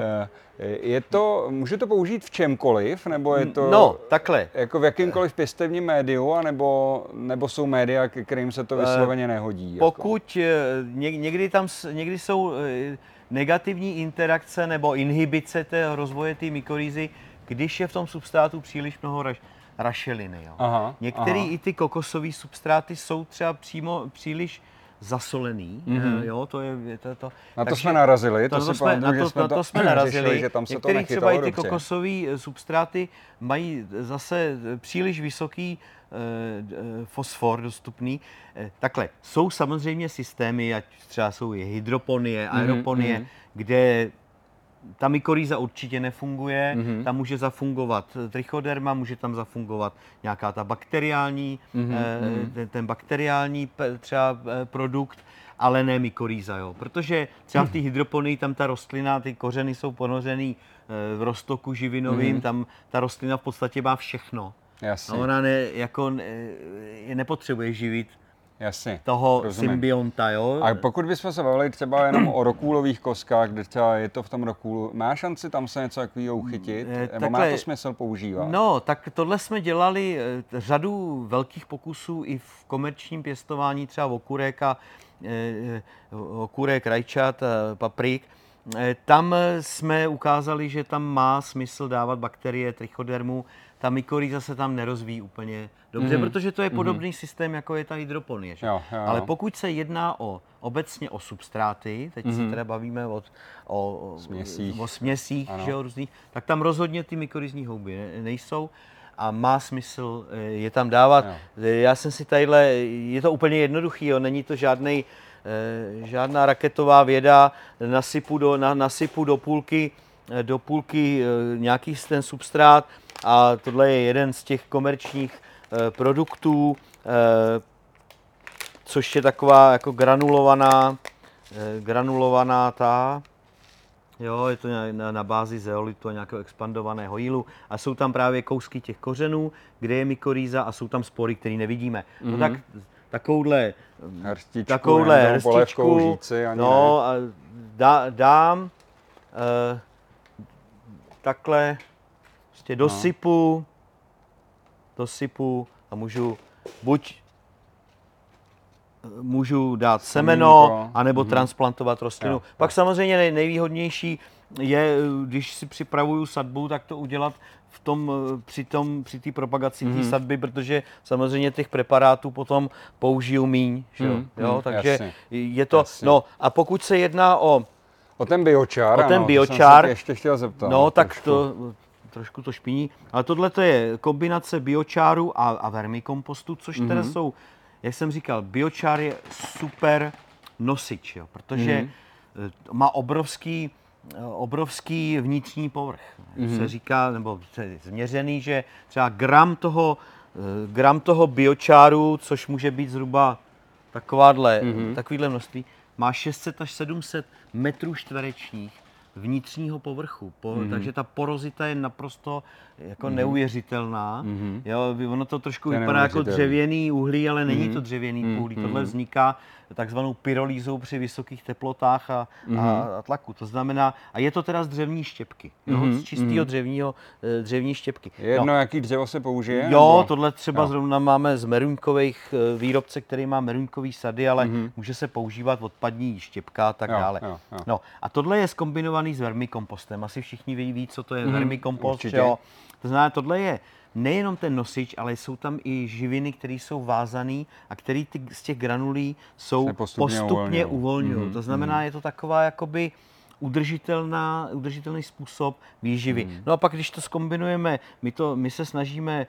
Je to, může to použít v čemkoliv, nebo je to no, takhle. jako v jakýmkoliv pěstevním médiu, anebo, nebo jsou média, kterým se to eh, vysloveně nehodí? Jako? Pokud jako? někdy tam někdy jsou eh, negativní interakce nebo inhibice té rozvoje té mykorýzy, když je v tom substrátu příliš mnoho raš, rašeliny. Jo. Aha, Některé i ty kokosové substráty jsou třeba přímo příliš zasolený, mm-hmm. jo, to je to. to. Na to Takže, jsme narazili, to, to, to jsme, na to, jsme na to jsme narazili, řešili, že tam se Některý to třeba i ty kokosové eh, substráty mají zase příliš vysoký e, fosfor dostupný. E, takhle, jsou samozřejmě systémy, ať třeba jsou i hydroponie, mhm, aeroponie, mm-hmm. kde ta mykorýza určitě nefunguje, mm-hmm. tam může zafungovat trichoderma, může tam zafungovat nějaká ta bakteriální, mm-hmm. eh, ten, ten bakteriální třeba eh, produkt, ale ne mykorýza, jo. Protože třeba v té hydroponii tam ta rostlina, ty kořeny jsou ponořený eh, v roztoku živinovým, mm-hmm. tam ta rostlina v podstatě má všechno. Jasně. A ona ne, jako, ne, nepotřebuje živit Jasně, toho rozumím. symbionta. Jo? A pokud bychom se bavili třeba jenom o rokůlových koskách, kde třeba je to v tom rokůlu, má šanci tam se něco takového uchytit? E, takhle, Nebo má to smysl používat? No, tak tohle jsme dělali eh, řadu velkých pokusů i v komerčním pěstování, třeba okurek a e, okurek, rajčat, paprik. Tam jsme ukázali, že tam má smysl dávat bakterie trichodermu ta mykorýza se tam nerozvíjí úplně dobře, mm. protože to je mhm. podobný mm. systém, jako je ta hydroponie. Že? Jo, jo, Ale pokud se jedná o obecně o substráty, teď mm. se mhm. teda bavíme o, o, směsích, o směsích že, o různých, tak tam rozhodně ty mykorizní houby ne, nejsou a má smysl eh, je tam dávat. Jo. Eh, já jsem si tadyhle, je to úplně jednoduchý, jo, není to žádnej, eh, žádná raketová věda, nasypu do, na, nasypu do půlky, do půlky nějaký ten substrát, a tohle je jeden z těch komerčních eh, produktů, eh, což je taková jako granulovaná, eh, granulovaná ta Jo, je to na, na, na bázi zeolitu a nějakého expandovaného jílu. A jsou tam právě kousky těch kořenů, kde je mykorýza a jsou tam spory, které nevidíme. Mm-hmm. No tak takovouhle Hrstičku, takovouhle hrstičku, říci, ani no, a dá, dám eh, takhle prostě No. dosypu, dosypu a můžu buď můžu dát semeno, Semínko. anebo transplantovat rostlinu. Jo, Pak samozřejmě nej, nejvýhodnější je, když si připravuju sadbu, tak to udělat v tom, eh, při tom, při té propagaci té sadby, protože samozřejmě těch preparátů potom použiju míň, že jo? Mhm, jo? mhm, takže jasně. je to, Jasně. no a pokud se jedná o, O ten biočar, O ten ano, to biočar, jsem se tě ještě chtěl zeptat. no tak trošku. to, trošku to špiní, ale tohle to je kombinace biočáru a, a vermikompostu, což Mhm. teda jsou, jak jsem říkal, biočár je super nosič, jo, protože Mhm. eh, má obrovský, eh, obrovský vnitřní povrch. Mhm. Se říká, nebo se změřený, že třeba gram toho, eh, gram toho biočáru, což může být zhruba takováhle, Mhm. takovýhle množství, má 600 až 700 metrů čtverečních vnitřního povrchu. Po, Mhm. Takže ta porozita je naprosto jako neuvěřitelná. Mhm. Jo, ono to trošku To vypadá jako dřevěný uhlí, ale není to dřevěný uhlí. Tohle vzniká takzvanou pyrolízou při vysokých teplotách a, a, a tlaku. To znamená, a je to teda z dřevní štěpky, jo, z čistého dřevního, eh, dřevní štěpky. Je jedno, jaký dřevo se použije? No. Jo, nebo- tohle třeba Jo. zrovna máme z meruňkových eh, výrobce, který má meruňkový sady, ale může se používat odpadní štěpka a tak. Jo, dále. jo, jo. No a tohle je skombinovaný s vermikompostem. Asi všichni ví, ví co to je vermikompost. určitě. Jo? To znamená, tohle je nejenom ten nosič, ale jsou tam i živiny, které jsou vázané a které z těch granulí jsou postupně postupně, uvolňují. uvolňují. To znamená, je to taková jakoby udržitelná, udržitelný způsob výživy. Hmm. No a pak, když to skombinujeme, my, to, my se snažíme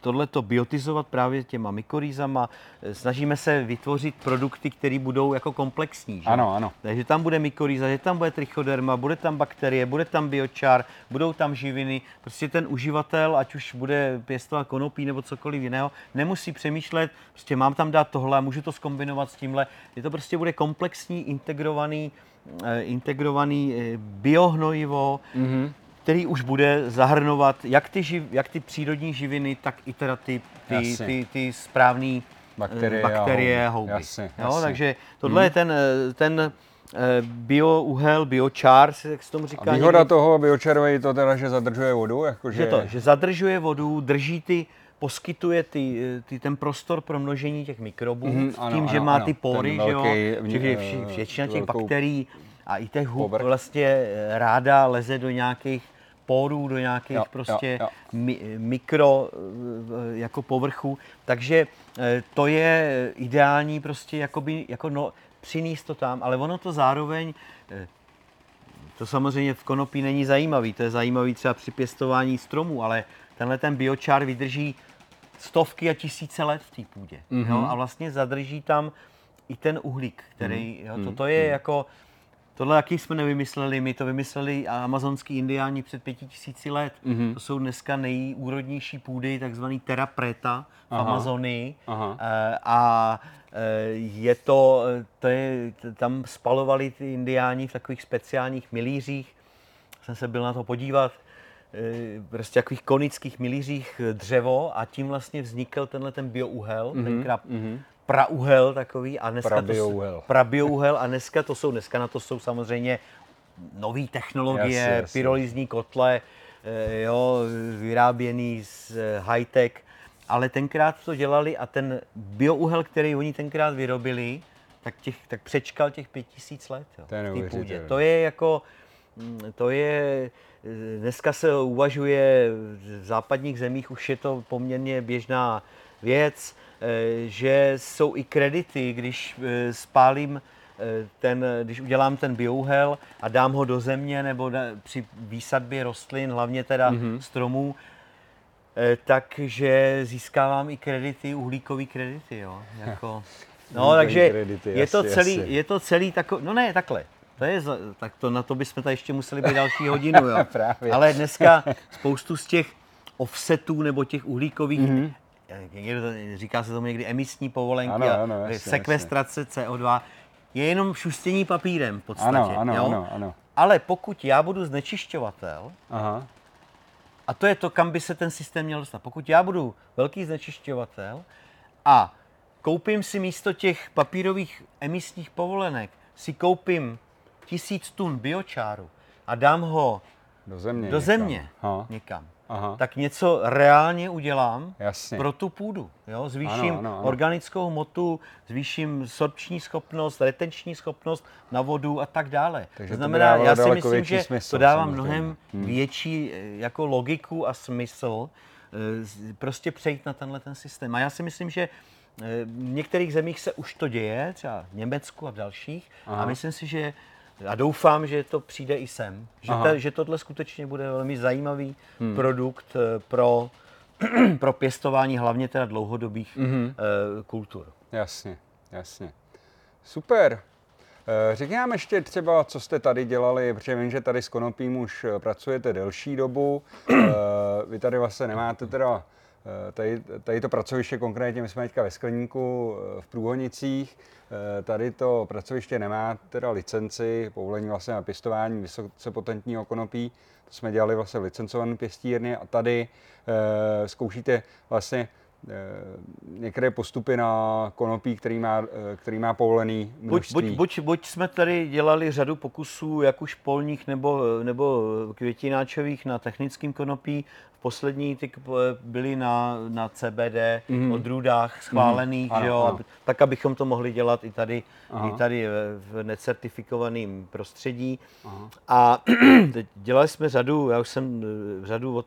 tohleto biotizovat právě těma mykorýzama, eh, snažíme se vytvořit produkty, které budou jako komplexní. Že? Ano, ano. Takže tam bude mykorýza, že tam bude trichoderma, bude tam bakterie, bude tam biočár, budou tam živiny. Prostě ten uživatel, ať už bude pěstovat konopí nebo cokoliv jiného, nemusí přemýšlet, prostě mám tam dát tohle můžu to skombinovat s tímhle. Je to prostě bude komplexní, integrovaný, eh, integrovaný eh, biohnojivo, Mhm. který už bude zahrnovat jak ty, živ, jak ty přírodní živiny, tak i teda ty, ty, Jasně. ty, ty správné Bakterie a bakterie a houby. houby. Jasně, jo, jasně. takže tohle je ten, eh, ten eh, biouhel, biočár, se- jak se tomu říká. A výhoda někdy, toho biočaru je to teda, že zadržuje vodu, jakože... že, to, že zadržuje vodu, drží ty, poskytuje ty, eh, ty, ten prostor pro množení těch mikrobů, s ano, tím, že ano, má ano. ty pory, že jo, velký, že eh, vši- většina těch bakterií a i těch hub povrch. vlastně eh, ráda leze do nějakých porů, do nějakých Jo, prostě jo, jo. mi, mikro eh, jako povrchu, takže eh, to je ideální prostě jakoby, jako no, přinést to tam, ale ono to zároveň eh, to samozřejmě v konopí není zajímavý, to je zajímavý třeba při pěstování stromů, ale tenhle ten biočár vydrží stovky a tisíce let v té půdě. Mm-hmm. Jo? A vlastně zadrží tam i ten uhlík, který, jo, to, to je jako, tohle jaký jsme nevymysleli, my to vymysleli amazonský indiáni před pěti tisíci let. Mm-hmm. To jsou dneska nejúrodnější půdy, takzvaný terra preta v Aha. Amazonii. Aha. Eh, a eh, je to, to je, tam spalovali ty indiáni v takových speciálních milířích. Jsem se byl na to podívat, eh, prostě takových konických milířích eh, dřevo a tím vlastně vznikl tenhle ten biouhel, mm-hmm. tenkrát mm-hmm. prauhel takový a dneska Prabiouhel. to, prabiouhel a dneska to jsou, dneska na to jsou samozřejmě nové technologie, Jasně, jasně. pyrolizní kotle, eh, jo, vyráběný z high-tech, ale tenkrát to dělali a ten biouhel, který oni tenkrát vyrobili, tak, těch, tak přečkal těch pět tisíc let jo, To je v té půdě. To je jako, to je, eh, dneska se uvažuje, v západních zemích už je to poměrně běžná věc, eh, že jsou i kredity, když eh, spálím ten, když udělám ten biouhel a dám ho do země nebo při výsadbě rostlin, hlavně teda Mhm. mm-hmm. stromů, takže získávám i kredity, uhlíkový kredity, jo. Jako, no, takže kredity, je, to celý, je to celý takový, no ne, takhle. To je, tak to, na to bychom tady ještě museli být další hodinu, jo. Právě. Ale dneska spoustu z těch offsetů nebo těch uhlíkových, Mhm. mm-hmm. říká se tomu někdy emisní povolenky Ano, a ano, jasně, sekvestrace CO2, je jenom šustění papírem v podstatě. Ano, ano, jo? ano, ano. Ale pokud já budu znečišťovatel, Aha. a to je to, kam by se ten systém měl dostat. Pokud já budu velký znečišťovatel a koupím si místo těch papírových emisních povolenek, si koupím tisíc tun biočáru a dám ho Do země. do někam. země Ha. někam, Aha. tak něco reálně udělám Jasně. pro tu půdu. Jo? Zvýším Ano, ano, ano. organickou hmotu, zvýším sorpční schopnost, retenční schopnost na vodu a tak dále. Takže to to znamená, dávalo já si myslím, větší že smysl, to dává samozřejmě. mnohem Hmm. větší eh, jako logiku a smysl eh, prostě přejít na tenhle ten systém. A já si myslím, že eh, v některých zemích se už to děje, třeba v Německu a v dalších. Aha. A myslím si, že a doufám, že to přijde i sem. Že, Aha. ta, že tohle skutečně bude velmi zajímavý hmm. produkt eh, pro, pro pěstování hlavně teda dlouhodobých mm-hmm. kultur. Jasně, jasně. Super. Eh, Řekni nám ještě třeba, co jste tady dělali, protože vím, že tady s konopím už pracujete delší dobu. Vy tady vlastně nemáte teda tady, tady to pracoviště konkrétně, my jsme teďka ve Skleníku eh, v Průhonicích. Eh, Tady to pracoviště nemá teda licenci, povolení vlastně na pěstování vysoce potentního konopí. To jsme dělali vlastně v licencované pěstírně a tady eh, zkoušíte vlastně eh, některé postupy na konopí, který má, eh, který má povolený Buď, množství. buď, buď, buď jsme tady dělali řadu pokusů, jak už polních nebo, nebo květináčových na technickém konopí. V poslední ty byly na, na CBD mm. odrůdách schválených, Mhm. že Ano, jo, ano. tak abychom to mohli dělat i tady, Aha. i tady v- v necertifikovaném prostředí. Aha. A teď dělali jsme řadu, já už jsem eh, řadu o,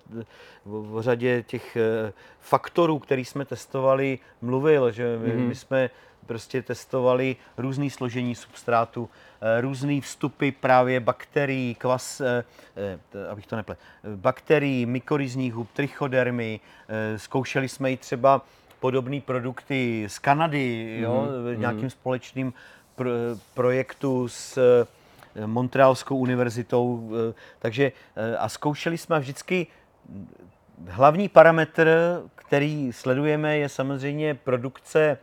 o, o řadě těch eh, faktorů, který jsme testovali, mluvil, že my, Mhm. my jsme prostě testovali různé složení substrátu, eh, různé vstupy právě bakterií, kvas, eh, eh, abych to neplet, bakterií, mykorizních hub, trichodermy, zkoušeli jsme i třeba podobné produkty z Kanady, jo, v nějakým společným pro, projektu s Montrealskou univerzitou, takže a zkoušeli jsme vždycky hlavní parametr, který sledujeme, je samozřejmě produkce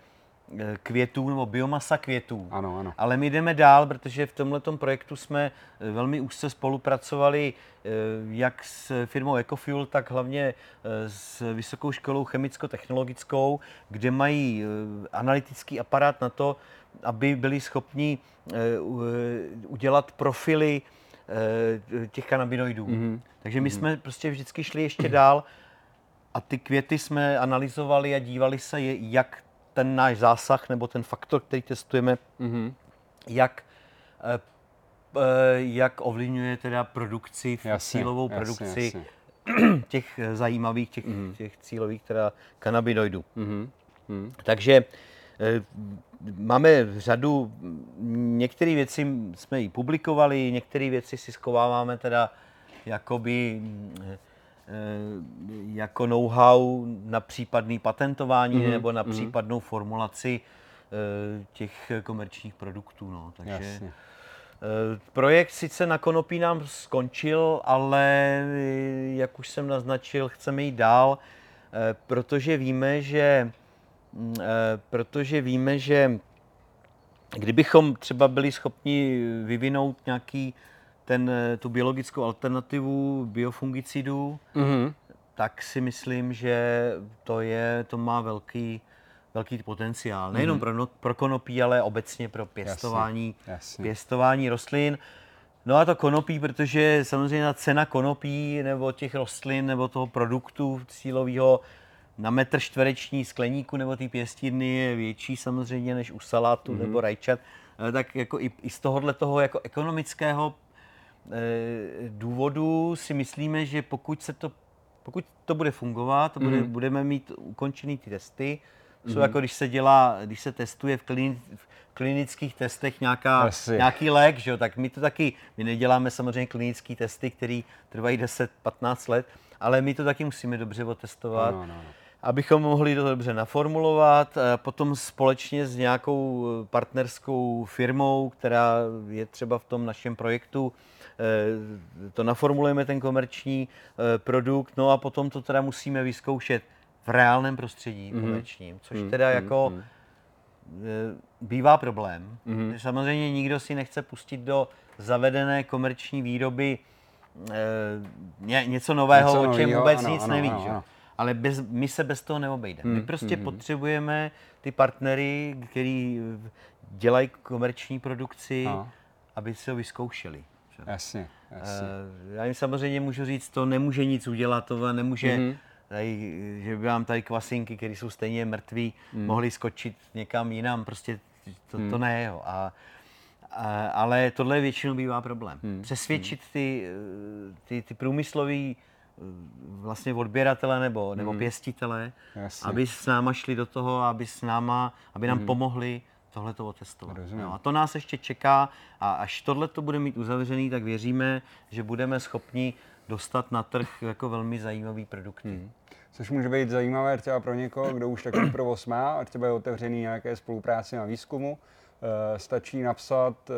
květů nebo biomasa květů. Ano, ano. Ale my jdeme dál, protože v tomto projektu jsme eh, velmi úzce spolupracovali eh, jak s firmou Ecofuel, tak hlavně eh, s Vysokou školou chemicko-technologickou, kde mají eh, analytický aparát na to, aby byli schopni eh, eh, udělat profily eh, těch kanabinoidů. Mm-hmm. Takže my jsme prostě vždycky šli ještě dál a ty květy jsme analyzovali a dívali se, jak ten náš zásah nebo ten faktor, který testujeme, Mhm. jak, eh, jak ovlivňuje teda produkci, Jasně, cílovou jasně, produkci jasně. těch eh, zajímavých, těch, mm. těch cílových teda kanabinoidů. Mhm. Mhm. Takže eh, máme řadu, některé věci jsme i publikovali, některé věci si schováváme teda jakoby jako know-how na případný patentování Mhm, mm, nebo na případnou formulaci eh, těch komerčních produktů. No. Takže Jasně. eh, projekt sice na konopí nám skončil, ale eh, jak už jsem naznačil, chceme jít dál, eh, protože víme, že mm, eh, protože víme, že kdybychom třeba byli schopni vyvinout nějaký ten, eh, tu biologickou alternativu biofungicidů, Mhm. tak si myslím, že to, je, to má velký, velký potenciál. Nejenom pro, no, pro konopí, ale obecně pro pěstování, jasně. pěstování rostlin. No a to konopí, protože samozřejmě ta cena konopí nebo těch rostlin nebo toho produktu cílového na metr čtvereční skleníku nebo té pěstírny je větší samozřejmě než u salátu mm-hmm. nebo rajčat. Eh, Tak jako i, i z tohohle toho jako ekonomického eh, důvodu si myslíme, že pokud se to, pokud to bude fungovat, to bude, Mhm. budeme mít ukončený ty testy, jsou jako když se dělá, když se testuje v, klini, v klinických testech nějaká, nějaký lék, že jo, tak my to taky, my neděláme samozřejmě klinické testy, které trvají 10-15 let, ale my to taky musíme dobře otestovat Ano, ano, ano. abychom mohli to dobře naformulovat. eh, Potom společně s nějakou eh, partnerskou firmou, která je třeba v tom našem projektu, to naformulujeme ten komerční eh, produkt, no a potom to teda musíme vyzkoušet v reálném prostředí Mhm. komerčním, což teda jako bývá problém. Mm-hmm. Samozřejmě nikdo si nechce pustit do zavedené komerční výroby e, něco nového, něco o čem novýho, vůbec ano, nic ano, neví. Ano, ano. Ale bez, my se bez toho neobejdeme. My prostě hmm. potřebujeme ty partnery, který dělají komerční produkci, a. aby se ho vyzkoušeli. Jasně, jasně. Uh, já jim samozřejmě můžu říct, to nemůže nic udělat, to nemůže, mm-hmm. tady, že by vám tady kvasinky, které jsou stejně mrtví, mm. mohly skočit někam jinam, prostě to, mm. to ne. Jo. A, a, ale tohle většinou bývá problém. Mm. Přesvědčit ty, ty, ty průmyslový vlastně odběratele nebo, nebo mm. pěstitele, Jasně. aby s náma šli do toho, aby s náma, aby nám mm. pomohli tohle to otestovat. No, a to nás ještě čeká a až tohle to bude mít uzavřený, tak věříme, že budeme schopni dostat na trh jako velmi zajímavý produkty. Hmm. Což může být zajímavé třeba pro někoho, kdo už takový provoz má a třeba je otevřený nějaké spolupráci na výzkumu. E, stačí napsat e,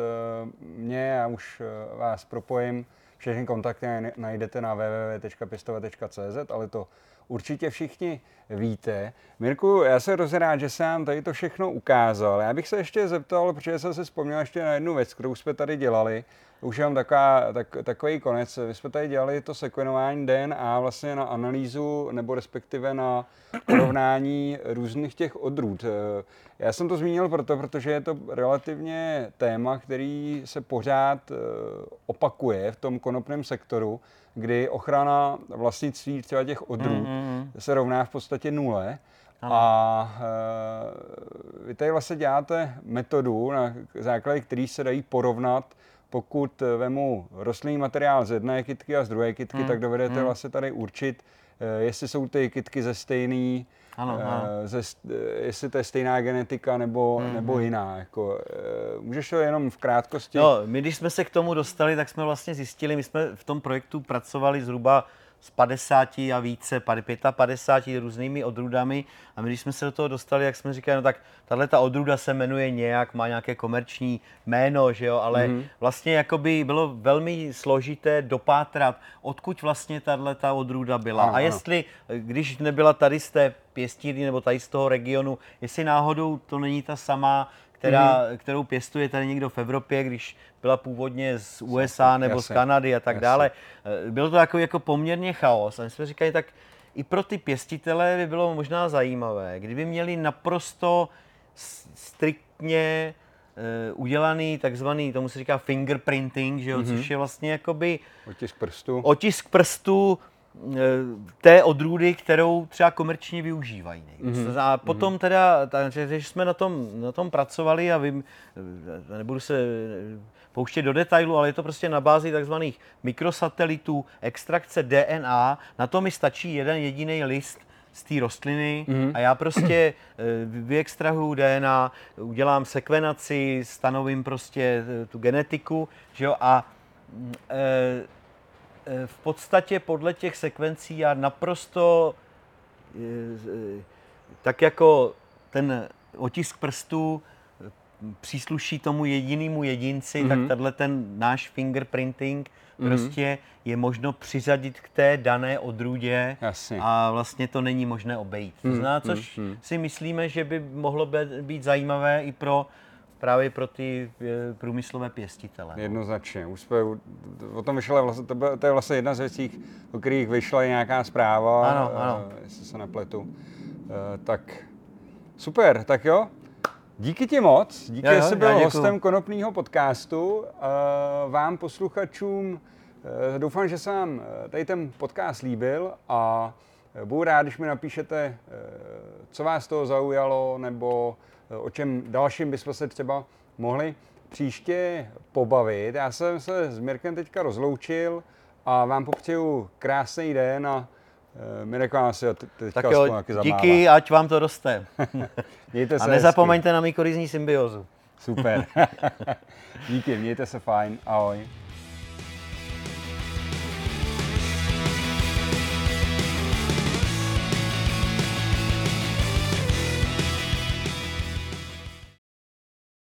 mě a už e, vás propojím. Všechny kontakty najdete na www.pistova.cz, ale to určitě všichni víte. Mirku, já se hrozně rád, že jsem nám tady to všechno ukázal. Já bych se ještě zeptal, protože jsem se vzpomněl ještě na jednu věc, kterou jsme tady dělali. Už mám taková, tak, takový konec. My jsme tady dělali to sekvenování DNA vlastně na analýzu nebo respektive na porovnání různých těch odrůd. Já jsem to zmínil proto, protože je to relativně téma, který se pořád eh, opakuje v tom konopném sektoru kdy ochrana vlastnictví třeba těch odrůd mm-hmm. se rovná v podstatě nule. Ano. A e, vy tady vlastně děláte metodu, na základě který se dají porovnat, pokud vemu rostlinný materiál z jedné kytky a z druhé kytky, mm. tak dovedete mm. vlastně tady určit, e, jestli jsou ty kytky ze stejný, ano, uh, ano. Ze, jestli to je stejná genetika nebo, mm, nebo jiná. Jako, uh, můžeš to jenom v krátkosti? No, my když jsme se k tomu dostali, tak jsme vlastně zjistili, my jsme v tom projektu pracovali zhruba z 50 a více, 55 různými odrůdami. A my, když jsme se do toho dostali, jak jsme říkali, no tak tahle ta odrůda se jmenuje nějak, má nějaké komerční jméno, že jo, ale mm-hmm. vlastně jakoby bylo velmi složité dopátrat, odkud vlastně tahle ta odrůda byla. Ano, a jestli, když nebyla tady z té pěstírny nebo tady z toho regionu, jestli náhodou to není ta samá která, mm-hmm. kterou pěstuje tady někdo v Evropě, když byla původně z USA nebo jasně, z Kanady a tak jasně. dále. Eh, bylo to jako, jako poměrně chaos. A my jsme říkali, tak i pro ty pěstitele by bylo možná zajímavé, kdyby měli naprosto striktně uh, udělaný takzvaný, tomu se říká fingerprinting, že jo, mm-hmm. což je vlastně jakoby... Otisk prstu. Otisk prstu té odrůdy, kterou třeba komerčně využívají. Mm-hmm. A potom teda, takže když jsme na tom, na tom pracovali a vím, nebudu se pouštět do detailu, ale je to prostě na bázi takzvaných mikrosatelitů, extrakce DNA, na to mi stačí jeden jediný list z té rostliny mm-hmm. a já prostě eh, vyextrahuju DNA, udělám sekvenaci, stanovím prostě eh, tu genetiku, že jo, a e, Eh, v podstatě podle těch sekvencí já naprosto eh, tak jako ten otisk prstů eh, přísluší tomu jedinému jedinci, mm-hmm. tak mhm. tenhle ten náš fingerprinting mm-hmm. prostě je možno přiřadit k té dané odrůdě Jasně. a vlastně to není možné obejít. To mhm, znamená, což mm-hmm. si myslíme, že by mohlo být zajímavé i pro právě pro ty eh, průmyslové pěstitele. No. Jednoznačně. Už jsme o tom vyšla, vlastně, to je vlastně jedna z věcí, o kterých vyšla nějaká zpráva, ano, ano. Uh, jestli se nepletu. Uh, tak super, tak jo. Díky ti moc, díky, že jsi byl hostem konopného podcastu. Vám posluchačům doufám, že se vám tady ten podcast líbil a budu rád, když mi napíšete, co vás toho zaujalo, nebo o čem dalším bychom se třeba mohli příště pobavit. Já jsem se s Mirkem teďka rozloučil a vám popřeju krásný den a eh, Mirek vám asi teďka tak jo, díky, ať vám to roste. mějte se a nezapomeňte hezky. na mykorizní symbiozu. Super. díky, mějte se fajn. Ahoj.